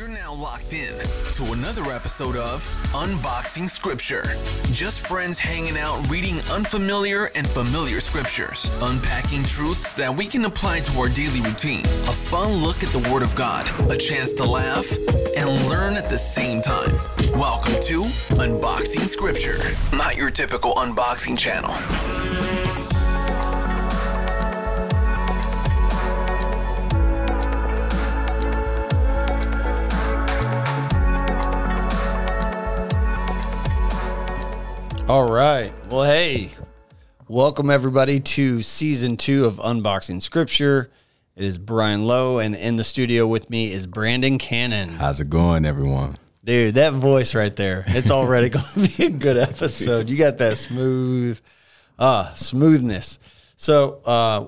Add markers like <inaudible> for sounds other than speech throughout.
You're now locked in to another episode of Unboxing Scripture. Just friends hanging out reading unfamiliar and familiar scriptures, unpacking truths that we can apply to our daily routine. A fun look at the Word of God, a chance to laugh and learn at the same time. Welcome to Unboxing Scripture, not your typical unboxing channel. All right. Well, hey, welcome everybody to season two of Unboxing Scripture. It is Brian Lowe, and in the studio with me is Brandon Cannon. How's it going, everyone? Dude, that voice right there, it's already <laughs> going to be a good episode. You got that smooth, uh, smoothness. So, uh,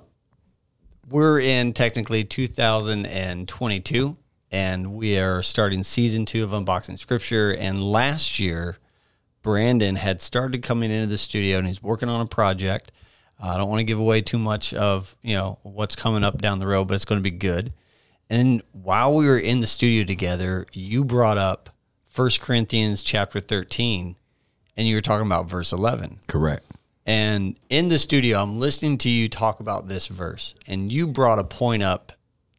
we're in technically 2022, and we are starting season two of Unboxing Scripture. And last year, Brandon had started coming into the studio and he's working on a project. Uh, I don't want to give away too much of you know what's coming up down the road, but it's going to be good. And while we were in the studio together, you brought up First Corinthians chapter 13 and you were talking about verse 11. Correct. And in the studio, I'm listening to you talk about this verse, and you brought a point up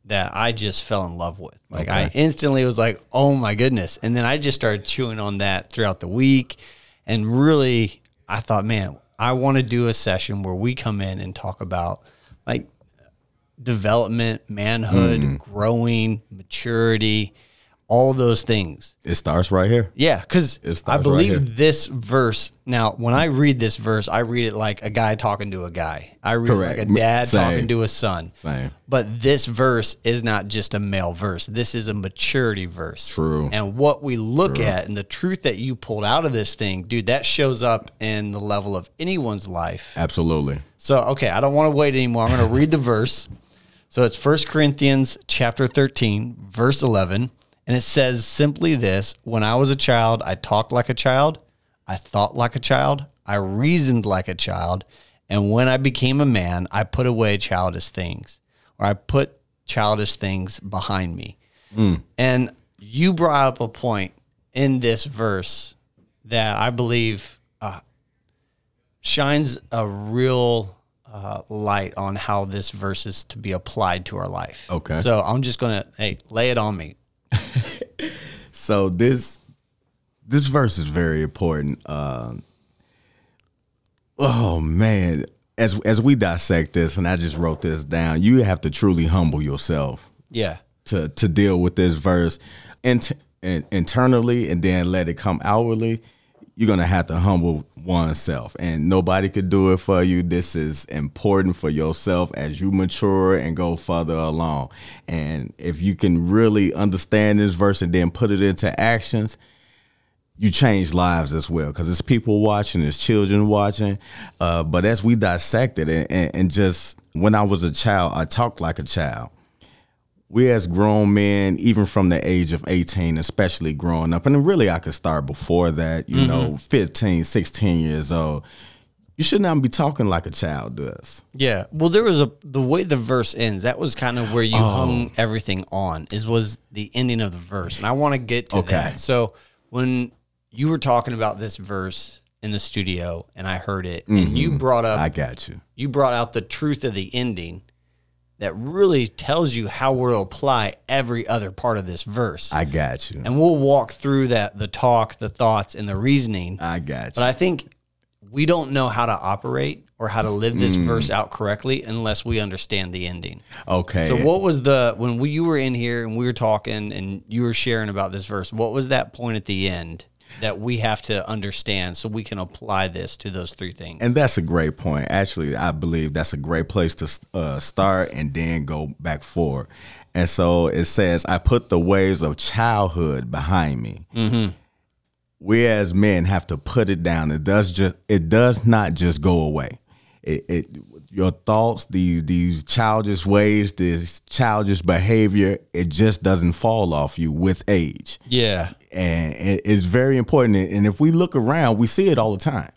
that I just fell in love with. Like I instantly was like, "Oh my goodness!" And then I just started chewing on that throughout the week, and really, I thought, man, I want to do a session where we come in and talk about like development, manhood, mm. growing, maturity, all those things. It starts right here. Yeah, because I starts right believe this verse. Now, when I read this verse, I read it like a guy talking to a guy. I read Correct. it like a dad Same. talking to a son. Same. But this verse is not just a male verse. This is a maturity verse. True. And what we look at and the truth that you pulled out of this thing, dude, that shows up in the level of anyone's life. Absolutely. So, okay, I don't want to wait anymore. I'm going to read the verse. So it's 1 Corinthians chapter 13, verse 11, and it says simply this, when I was a child, I talked like a child, I thought like a child, I reasoned like a child, and when I became a man, I put away childish things, or I put childish things behind me. And you brought up a point in this verse that I believe uh, shines a real uh, light on how this verse is to be applied to our life. Okay. So I'm just gonna hey lay it on me. <laughs> So this this verse is very important. Um oh man, as as we dissect this, and I just wrote this down, you have to truly humble yourself Yeah. to to deal with this verse int- in, internally and then let it come outwardly you're gonna have to humble oneself and nobody could do it for you this is important for yourself as you mature and go further along and if you can really understand this verse and then put it into actions you change lives as well because it's people watching, it's children watching. Uh, but as we dissect it and, and just when I was a child, I talked like a child. We as grown men, even from the age of 18, especially growing up, and really I could start before that, you know, 15, 16 years old, you should not be talking like a child does. Yeah. Well, there was a the way the verse ends. That was kind of where you Oh. hung everything on. Is was the ending of the verse, and I want to get to Okay. that. So when you were talking about this verse in the studio, and I heard it, and you brought up Mm-hmm. I got you. you brought out the truth of the ending that really tells you how we'll apply every other part of this verse. I got you. and we'll walk through that the talk, the thoughts, and the reasoning. I got you. But I think we don't know how to operate or how to live this Mm. verse out correctly unless we understand the ending. okay. So what was the when we, you were in here and we were talking and you were sharing about this verse? What was that point at the end that we have to understand so we can apply this to those three things? And that's a great point. Actually, I believe that's a great place to uh, start and then go back forward. And so it says, I put the ways of childhood behind me. We as men have to put it down. It does just it does not just go away. It, it your thoughts, these these childish ways, this childish behavior, it just doesn't fall off you with age yeah. and it's very important. And if we look around, we see it all the time.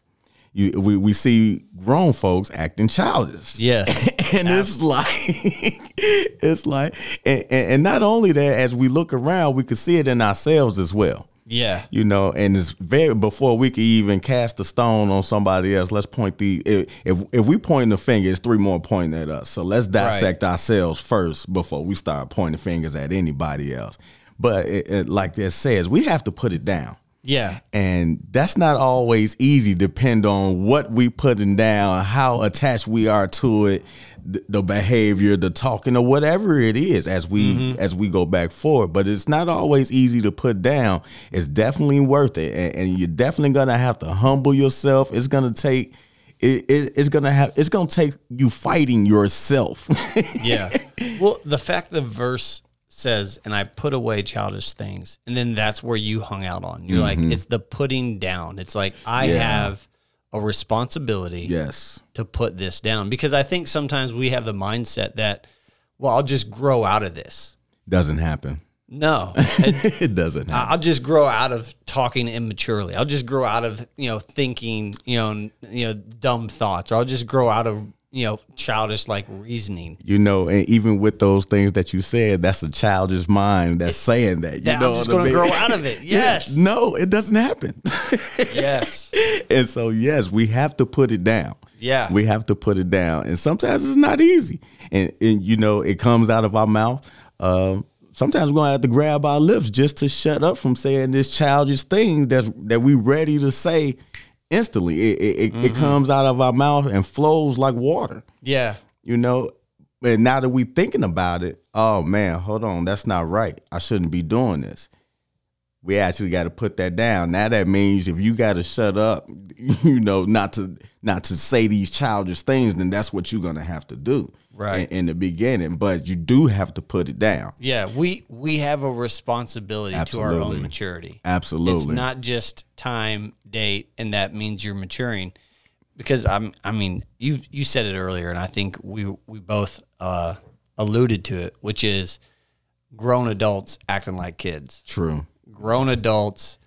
you we, we see grown folks acting childish. Yeah. <laughs> and it's like <laughs> it's like and, and, and not only that, as we look around, we can see it in ourselves as well. Yeah. You know, and it's very before we can even cast a stone on somebody else. Let's point the if if, if we point the finger, it's three more pointing at us. So let's dissect ourselves first before we start pointing fingers at anybody else. But it, it, like that says, we have to put it down. Yeah. And that's not always easy, depend on what we putting down, how attached we are to it, the, the behavior, the talking, or whatever it is as we mm-hmm. as we go back forward. But it's not always easy to put down. It's definitely worth it, and, and you're definitely gonna have to humble yourself. It's gonna take. It, it, it's gonna have. It's gonna take you fighting yourself. <laughs> Yeah. well, the fact the verse says, and I put away childish things, and then that's where you hung out on. You're like, mm-hmm. it's the putting down. It's like I Yeah. have a responsibility yes. to put this down because I think sometimes we have the mindset that, well, I'll just grow out of this. Doesn't happen. No, <laughs> it- it doesn't happen. I'll just grow out of talking immaturely. I'll just grow out of you know thinking you know you know dumb thoughts, or I'll just grow out of you know childish like reasoning. You know, and even with those things that you said, that's a childish mind that's saying that. You That know I'm just going to mean? grow out of it. <laughs> Yes, No, it doesn't happen. yes, <laughs> and so, yes, we have to put it down. Yeah. We have to put it down. And sometimes it's not easy. And, and you know, it comes out of our mouth. Um, sometimes we're going to have to grab our lips just to shut up from saying this childish thing that's, that we ready to say instantly. It, it, it, Mm-hmm. it comes out of our mouth and flows like water. Yeah, you know? And now that we're thinking about it oh man hold on. That's not right. I shouldn't be doing this. We actually got to put that down. Now that means if you got to shut up <laughs> you know not to not to say these childish things then that's what you're gonna have to do Right. in, in the beginning but you do have to put it down yeah. We we have a responsibility to our own maturity. absolutely It's not just time, date, and that means you're maturing. Because I'm, I mean, you you said it earlier, and I think we we both uh, alluded to it, which is grown adults acting like kids, true grown adults,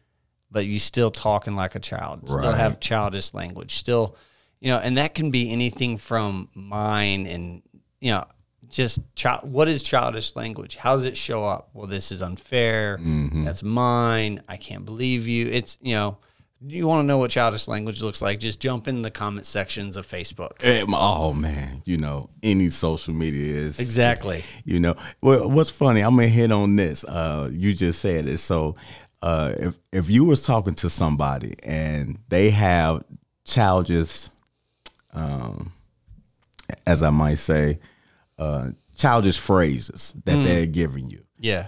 but you still talking like a child, still have childish language, still, you know, and that can be anything from mine and you know just child. What is childish language? How does it show up? Well, this is unfair. That's mine. I can't believe you. It's you know. You want to know what childish language looks like? Just jump in the comment sections of Facebook. Eh, oh man you know any social media is Exactly. You know, well, what's funny? I'm gonna hit on this. Uh, you just said it. So, uh, if if you was talking to somebody and they have childish, um, as I might say, uh, childish phrases that they're giving you, Yeah.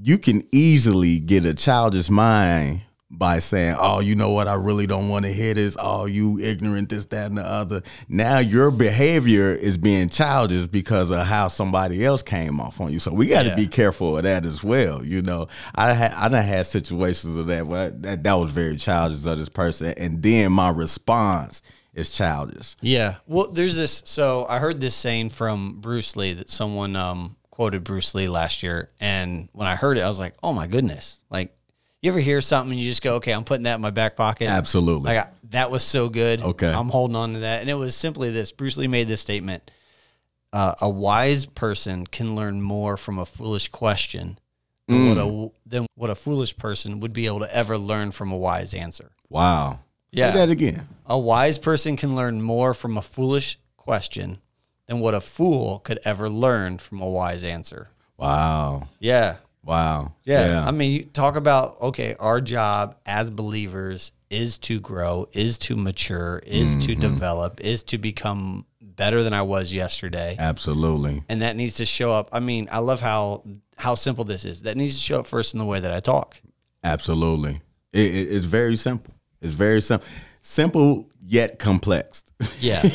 you can easily get a childish mind by saying, "Oh, you know what? I really don't want to hear this. Oh, you ignorant, this, that, and the other." Now your behavior is being childish because of how somebody else came off on you. So we got to Yeah. be careful of that as well. You know, I had I done had situations of that where that that was very childish of this person, and then my response is childish. Yeah. Well, there's this. So I heard this saying from Bruce Lee that someone um, quoted Bruce Lee last year, and when I heard it, I was like, "Oh my goodness!" Like, you ever hear something and you just go, "Okay, I'm putting that in my back pocket." Absolutely. Like I, that was so good. Okay. I'm holding on to that, and it was simply this. Bruce Lee made this statement: uh, "A wise person can learn more from a foolish question than what a than what a foolish person would be able to ever learn from a wise answer." wow. Yeah. Say that again. A wise person can learn more from a foolish question than what a fool could ever learn from a wise answer. Wow. Yeah. Wow. Yeah. I mean, you talk about, okay, our job as believers is to grow, is to mature, is to mm-hmm. develop, is to become better than I was yesterday. Absolutely. And that needs to show up. I mean, I love how how simple this is. That needs to show up first in the way that I talk. Absolutely. It, it- it's very simple. It's very simple. Simple yet complex. Yeah.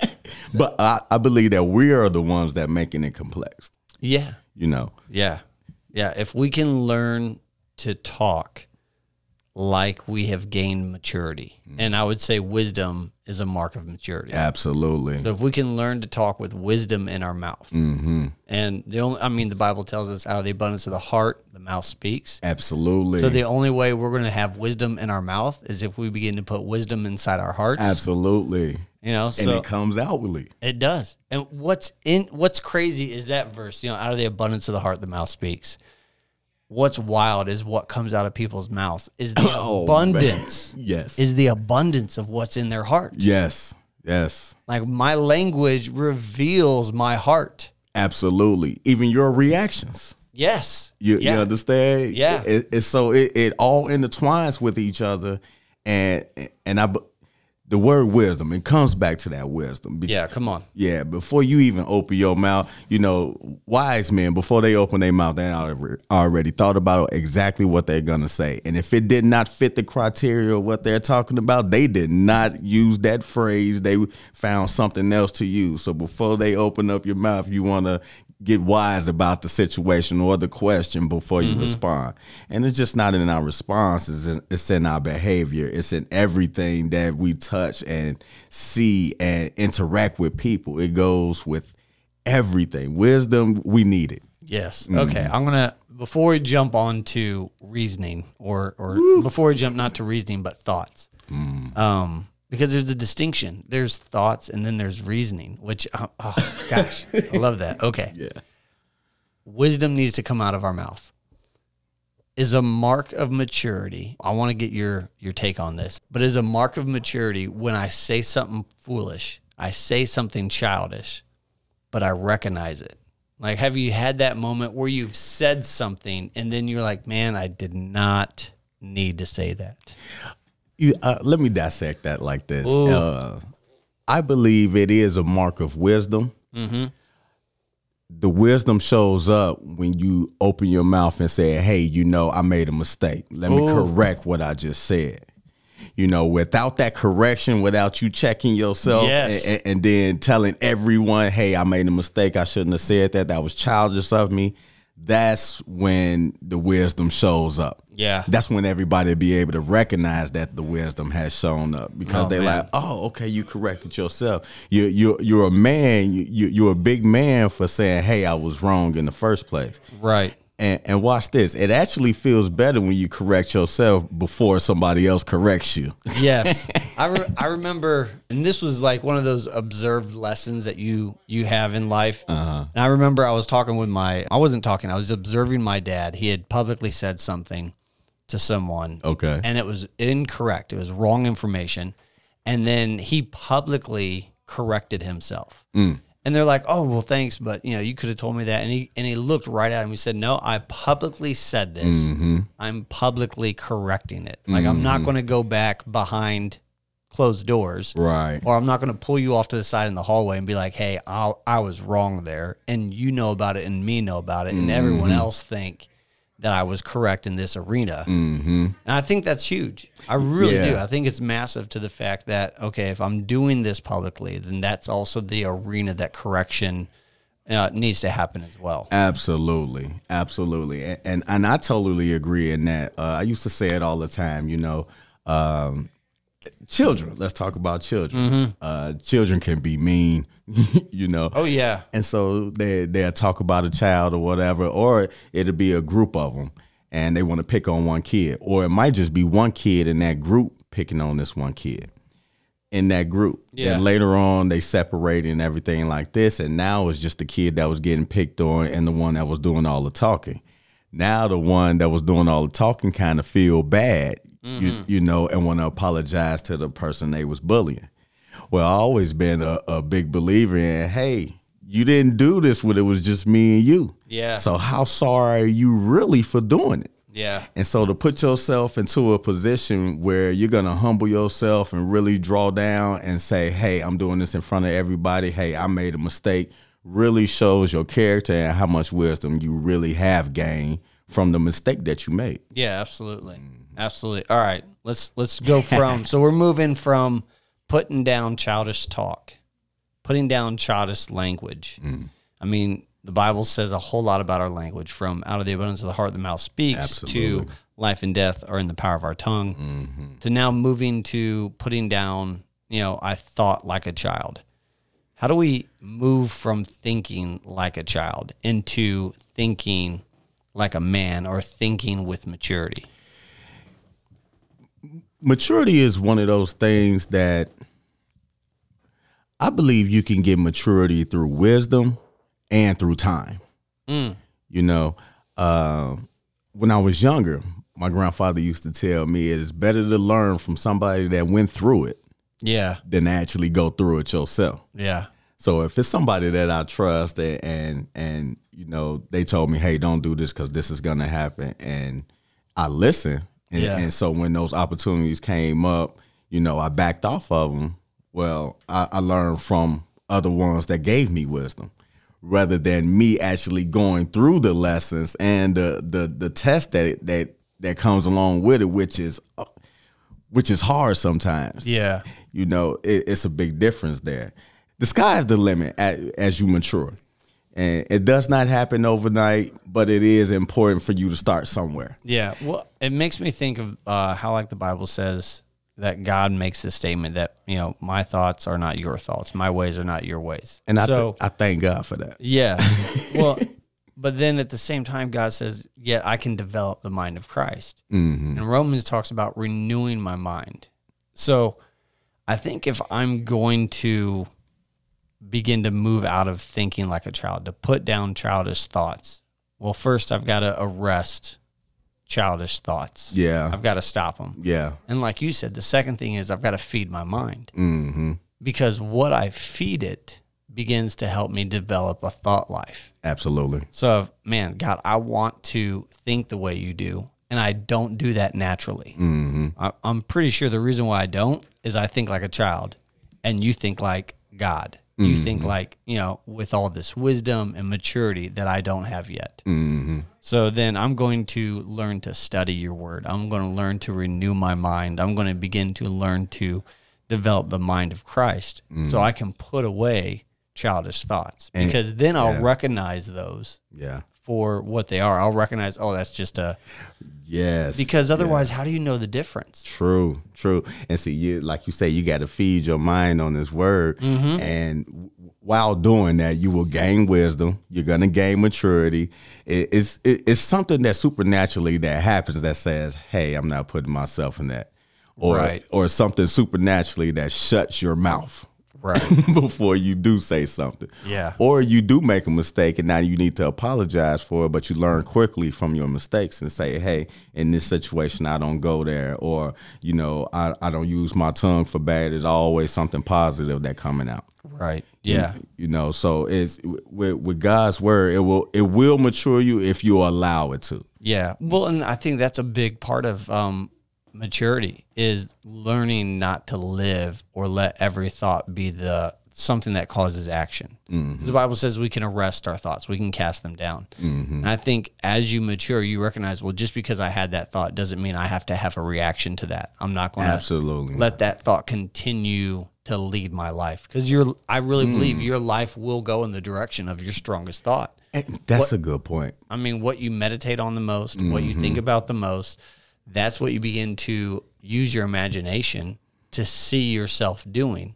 <laughs> but I, I believe that we are the ones that making it complex. yeah. You know. Yeah. Yeah. If we can learn to talk like we have gained maturity. And I would say wisdom is a mark of maturity. Absolutely. So if we can learn to talk with wisdom in our mouth, Mm-hmm. and the only, I mean, the Bible tells us out of the abundance of the heart, the mouth speaks. Absolutely. So the only way we're going to have wisdom in our mouth is if we begin to put wisdom inside our hearts. Absolutely. You know, And it comes outwardly. it does. And what's in what's crazy is that verse, you know, out of the abundance of the heart the mouth speaks. What's wild is what comes out of people's mouths is the <coughs> Oh, abundance. man. Yes. Is the abundance of what's in their heart. Yes. Yes. Like my language reveals my heart. Absolutely. Even your reactions. Yes. You, yeah. you understand? Yeah. It, it's so it, it all intertwines with each other, and and I, the word wisdom it comes back to that wisdom. Yeah, come on. Yeah, before you even open your mouth, you know, wise men before they open their mouth, they already, already thought about exactly what they're gonna say, and if it did not fit the criteria of what they're talking about, they did not use that phrase. They found something else to use. So before they open up your mouth, you want to get wise about the situation or the question before you respond. And it's just not in our responses; it's in- it's in our behavior. It's in everything that we touch and see and interact with people. It goes with everything. Wisdom, we need it. Yes. Mm-hmm. Okay. I'm gonna before we jump on to reasoning or or before we jump not to reasoning but thoughts. Mm. Um because there's a distinction. There's thoughts and then there's reasoning, which uh, oh gosh, I love that. <laughs> Okay. Yeah. Wisdom needs to come out of our mouth. Is a mark of maturity. I want to get your your take on this. But is a mark of maturity when I say something foolish, I say something childish, but I recognize it. Like, have you had that moment where you've said something and then you're like, man, I did not need to say that? You, uh, let me dissect that like this. Uh, I believe it is a mark of wisdom. The wisdom shows up when you open your mouth and say, "Hey, you know, I made a mistake. Let me correct what I just said." You know, without that correction, without you checking yourself, Yes. and, and then telling everyone, "Hey, I made a mistake. I shouldn't have said that. That was childish of me." That's when the wisdom shows up Yeah. that's when everybody be able to recognize that the wisdom has shown up because Oh, they're man. like, oh, okay, you corrected yourself. You you you're a man. You, you you're a big man for saying, hey, I was wrong in the first place. Right. And and watch this. It actually feels better when you correct yourself before somebody else corrects you. Yes. <laughs> I, re- I remember, and this was like one of those observed lessons that you you have in life. Uh-huh. And I remember I was talking with my, I wasn't talking, I was observing my dad. He had publicly said something to someone. Okay. and it was incorrect. It was wrong information. And then he publicly corrected himself. And they're like, "Oh, well, thanks, but you know, you could have told me that." And he and he looked right at him. He said, "No, I publicly said this. Mm-hmm. I'm publicly correcting it. Like I'm not mm-hmm. going to go back behind closed doors, Right. or I'm not going to pull you off to the side in the hallway and be like, "Hey, I I was wrong there, and you know about it, and me know about it, and everyone mm-hmm. else think that I was correct in this arena." Mm-hmm. And I think that's huge. I really do. I think it's massive to the fact that okay, if I'm doing this publicly, then that's also the arena that correction uh, needs to happen as well. Absolutely, absolutely, and and, and I totally agree in that. Uh, I used to say it all the time. You know, um, children. Let's talk about children. Uh, children can be mean. <laughs> you know. Oh yeah, And so they they'll talk about a child or whatever, or it'll be a group of them, and they want to pick on one kid, or it might just be one kid in that group picking on this one kid in that group. Yeah. And later on, they separated and everything like this, and now it's just the kid that was getting picked on and the one that was doing all the talking. Now the one that was doing all the talking kind of feel bad, you, mm-hmm. you know, and want to apologize to the person they was bullying. Well, I've always been a, a big believer in, hey, you didn't do this when it was just me and you. Yeah. So how sorry are you really for doing it? yeah, And so to put yourself into a position where you're gonna humble yourself and really draw down and say, "Hey, I'm doing this in front of everybody. Hey, I made a mistake," really shows your character and how much wisdom you really have gained from the mistake that you made. yeah, absolutely, absolutely. All right, let's let's go from. so we're moving from putting down childish talk, putting down childish language. Mm. I mean, the Bible says a whole lot about our language, from out of the abundance of the heart the mouth speaks Absolutely. to life and death are in the power of our tongue, mm-hmm. to now moving to putting down, you know, I thought like a child. How do we move from thinking like a child into thinking like a man or thinking with maturity? Maturity is one of those things that I believe you can get maturity through wisdom and through time. You know, uh, when I was younger, my grandfather used to tell me it is better to learn from somebody that went through it Yeah. than actually go through it yourself. Yeah. So if it's somebody that I trust and and, and you know they told me, hey, don't do this because this is gonna happen, and I listen, and, Yeah. and so when those opportunities came up, you know, I backed off of them. Well, I, I learned from other ones that gave me wisdom, rather than me actually going through the lessons and the the the test that that that comes along with it, which is which is hard sometimes Yeah. you know it, it's a big difference there the sky's the limit as, as you mature and it does not happen overnight but it is important for you to start somewhere Yeah. Well, it makes me think of uh, how, like the Bible says, that God makes the statement that you know my thoughts are not your thoughts, my ways are not your ways. and I, th- so I thank god for that yeah. <laughs> Well, but then at the same time, God says, "Yet I can develop the mind of Christ." mm-hmm. And Romans talks about renewing my mind. So I think if I'm going to begin to move out of thinking like a child, to put down childish thoughts, well, first I've got to arrest childish thoughts. yeah I've got to stop them. yeah And like you said, the second thing is I've got to feed my mind mm-hmm. because what I feed it begins to help me develop a thought life. absolutely So, man, God, I want to think the way you do, and I don't do that naturally. mm-hmm. I, I'm pretty sure the reason why I don't is I think like a child, and you think like God. You think like you know with all this wisdom and maturity that I don't have yet. Mm-hmm. So then I'm going to learn to study your word. I'm going to learn to renew my mind. I'm going to begin to learn to develop the mind of Christ, so I can put away childish thoughts And- because then I'll yeah. recognize those yeah for what they are. I'll recognize, oh, that's just a yes because otherwise, how do you know the difference? True, true. And see, you like you say, you got to feed your mind on this word, Mm-hmm. and while doing that, you will gain wisdom. You're gonna gain maturity. It, it's it, it's something that supernaturally that happens that says, "Hey, I'm not putting myself in that," or Right. or something supernaturally that shuts your mouth Right. <laughs> before you do say something. Yeah. Or you do make a mistake and now you need to apologize for it, but you learn quickly from your mistakes and say, hey, in this situation, I don't go there. Or, you know, I, I don't use my tongue for bad. There's always something positive that coming out. right. Yeah. You know, so it's with, with God's word, it will it will mature you if you allow it to. Yeah. Well, and I think that's a big part of um, maturity is learning not to live or let every thought be the something that causes action. 'Cause The Bible says we can arrest our thoughts, we can cast them down. Mm-hmm. And I think as you mature, you recognize, well, just because I had that thought doesn't mean I have to have a reaction to that. I'm not going to Absolutely. let that thought continue to lead my life because you're. I really Mm. believe your life will go in the direction of your strongest thought. And that's a good point. I mean, what you meditate on the most, what you think mm-hmm. about the most, that's what you begin to use your imagination to see yourself doing.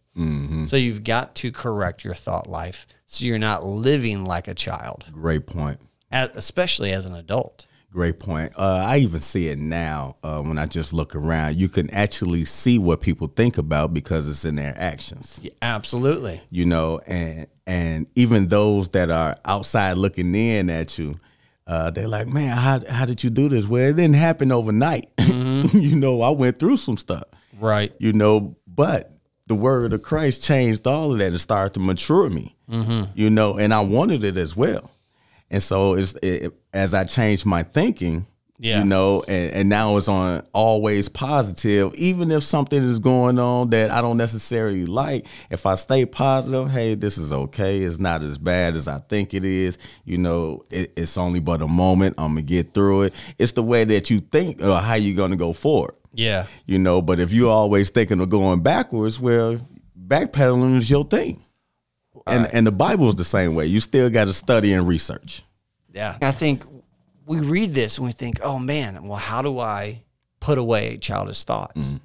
So you've got to correct your thought life so you're not living like a child, Great point. a- especially as an adult. Great point. Uh, I even see it now uh, when I just look around. You can actually see what people think about because it's in their actions. Yeah, absolutely. You know, and and even those that are outside looking in at you, uh, they're like, "Man, how how did you do this?" Well, it didn't happen overnight. <laughs> you know, I went through some stuff. Right. You know, but the word of Christ changed all of that and started to mature me. You know, and I wanted it as well. And so it's it, as I changed my thinking, Yeah. you know, and, and now it's on always positive, even if something is going on that I don't necessarily like. If I stay positive, hey, this is okay. It's not as bad as I think it is. You know, it, it's only but a moment. I'm gonna get through it. It's the way that you think or how you're gonna go forward Yeah. you know. But if you're always thinking of going backwards, well, backpedaling is your thing. And and the Bible is the same way. You still got to study and research. Yeah. I think we read this and we think, oh man, well, how do I put away childish thoughts? Mm-hmm.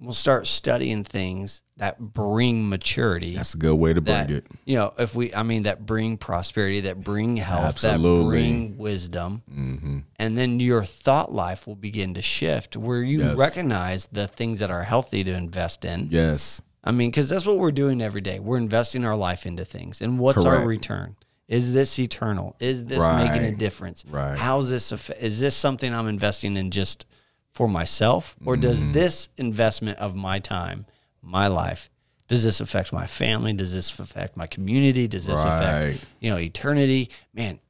We'll start studying things that bring maturity. That's a good way to that bring it. you know, if we, I mean, that bring prosperity, that bring health, Absolutely. that bring wisdom, mm-hmm. and then your thought life will begin to shift where you Yes. recognize the things that are healthy to invest in. Yes. I mean, because that's what we're doing every day. We're investing our life into things. And what's our return? Is this eternal? Is this making a difference? Right. How's this? Is this something I'm investing in just for myself, or does Mm-hmm. this investment of my time, my life, does this affect my family? Does this affect my community? Does this Right. affect you know eternity? Man,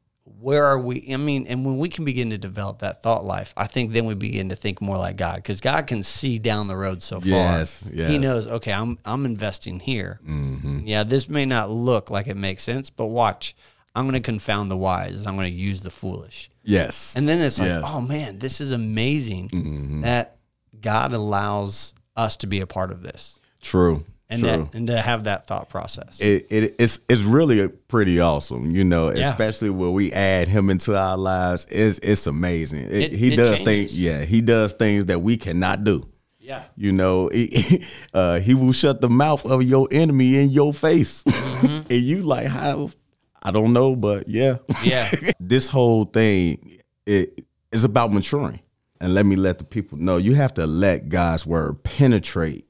where are we? I mean, and when we can begin to develop that thought life, I think then we begin to think more like God, because God can see down the road so far. Yes, He knows. Okay, I'm I'm investing here. Yeah, this may not look like it makes sense, but watch. I'm going to confound the wise. I'm going to use the foolish. Yes. And then it's like, Yes. Mm-hmm. oh man, this is amazing that God allows us to be a part of this True. and True. that, and to have that thought process. it, it it's it's really pretty awesome, you know, Yeah. especially when we add him into our lives. It's it's amazing. It, he does changes. things, yeah, he does things that we cannot do. yeah. You know, <laughs> he, uh, he will shut the mouth of your enemy in your face, Mm-hmm. <laughs> and you like how I don't know, but yeah, Yeah. <laughs> this whole thing it is about maturing. And let me let the people know you have to let God's word penetrate.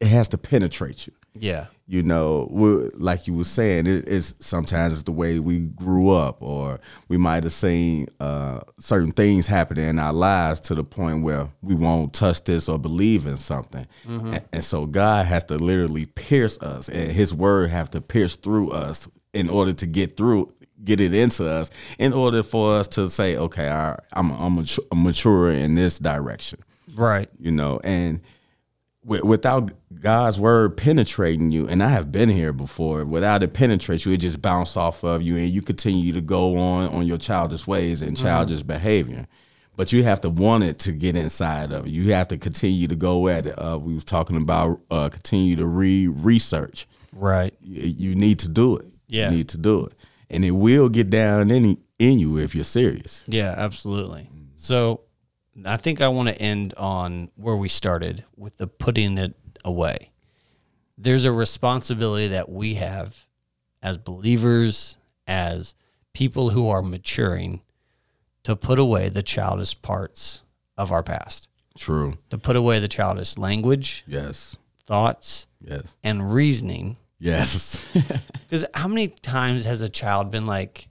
It has to penetrate you Yeah. you know like you were saying it, it's sometimes it's the way we grew up or we might have seen uh, certain things happen in our lives to the point where we won't touch this or believe in something and, and so god has to literally pierce us and his word have to pierce through us in order to get through get it into us in order for us to say okay all right, i'm, I'm, mature, I'm mature in this direction Right. you know, and wi- without God's word penetrating you, and I have been here before, without it penetrates you, it just bounce off of you, and you continue to go on on your childish ways and childish behavior. But you have to want it to get inside of you. You have to continue to go at it. Uh, we was talking about uh, continue to re research. Right. You, you need to do it. Yeah. You need to do it, and it will get down in in you if you're serious. Yeah, absolutely. So I think I want to end on where we started with the putting it away. There's a responsibility that we have as believers, as people who are maturing, to put away the childish parts of our past, True. to put away the childish language, Yes. thoughts, Yes. and reasoning. Yes. <laughs> Because how many times has a child been like,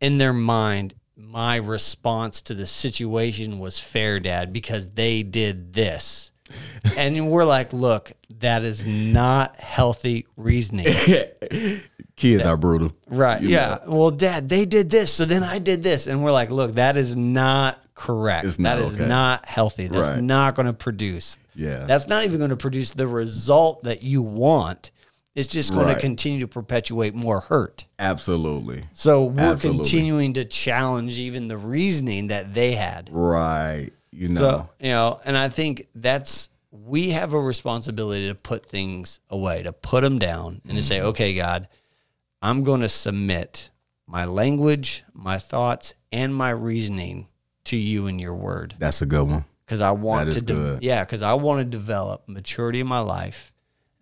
in their mind, my response to the situation was fair, dad, because they did this. <laughs> and we're like, look, that is not healthy reasoning. <laughs> Kids are brutal. Right. You yeah. Well, dad, they did this. So then I did this. And we're like, look, that is not correct. Not That is okay. not healthy. That's Right. not going to produce. Yeah. That's not even going to produce the result that you want. It's just going Right. to continue to perpetuate more hurt. Absolutely. So we're Absolutely. continuing to challenge even the reasoning that they had. Right. You know. So, you know, and I think that's we have a responsibility to put things away, to put them down and to Mm-hmm. say, okay, God, I'm going to submit my language, my thoughts, and my reasoning to you and your word that's a good one. Because I want to, de- yeah, because I want to develop maturity in my life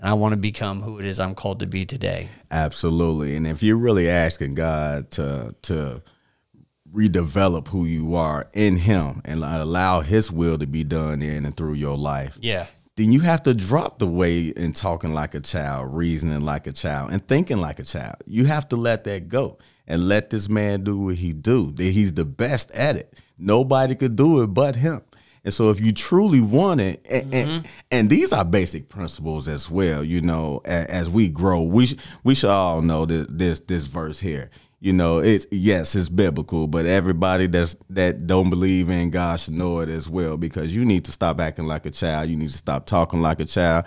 and I want to become who it is I'm called to be today. Absolutely. And if you're really asking God to to redevelop who you are in him and allow his will to be done in and through your life, Yeah. then you have to drop the way in talking like a child, reasoning like a child, and thinking like a child. You have to let that go and let this man do what he do. That he's the best at it. Nobody could do it but him. And so if you truly want it, and, and, mm-hmm. and these are basic principles as well, you know, as, as we grow, we sh- we should all know this this this verse here. You know, it's yes, it's biblical, but everybody that's that don't believe in God should know it as well because you need to stop acting like a child. You need to stop talking like a child.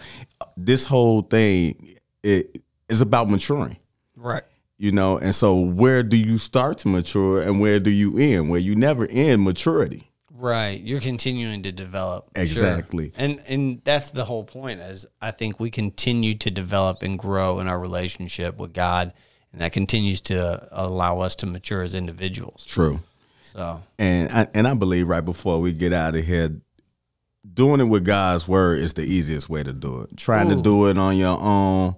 This whole thing it is about maturing Right. you know and so where do you start to mature and where do you end where you never end maturity Right. You're continuing to develop. Sure. Exactly. And and that's the whole point is I think we continue to develop and grow in our relationship with God and that continues to uh, allow us to mature as individuals. True. So And I, and I believe right before we get out of here, doing it with God's word is the easiest way to do it. Trying to do it on your own,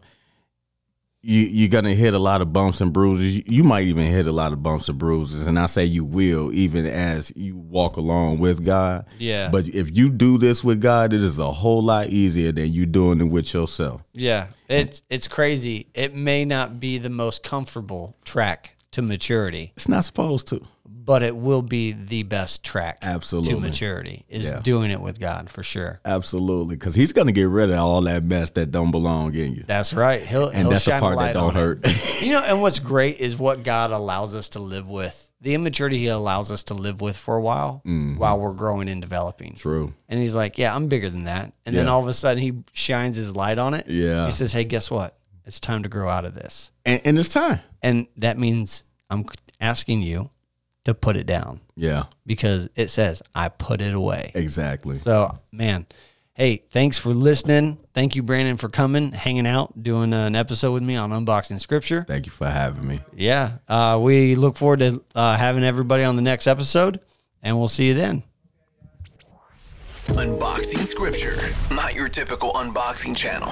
you you're gonna hit a lot of bumps and bruises. You, might even hit a lot of bumps and bruises, and I say you will, even as you walk along with God. Yeah. But if you do this with God, it is a whole lot easier than you doing it with yourself. yeah, it's it's crazy. It may not be the most comfortable track to maturity, It's not supposed to. But it will be the best track Absolutely. to maturity is Yeah. doing it with God for sure. Absolutely, because He's gonna get rid of all that mess that don't belong in you, That's right. He'll and he'll that's the part light that don't hurt. <laughs> You know, and what's great is what God allows us to live with. The immaturity He allows us to live with for a while while we're growing and developing. Mm-hmm. True. And He's like, Yeah, I'm bigger than that. And then all of a sudden He shines His light on it. Yeah. He says, Hey, guess what? It's time to grow out of this. And, and it's time. And that means I'm asking you to put it down Yeah. because it says, I put it away. Exactly. So, man, hey, thanks for listening. Thank you, Brandon, for coming, hanging out, doing an episode with me on Unboxing Scripture. Thank you for having me. Yeah. Uh, we look forward to uh, having everybody on the next episode, and we'll see you then. Unboxing Scripture, not your typical unboxing channel.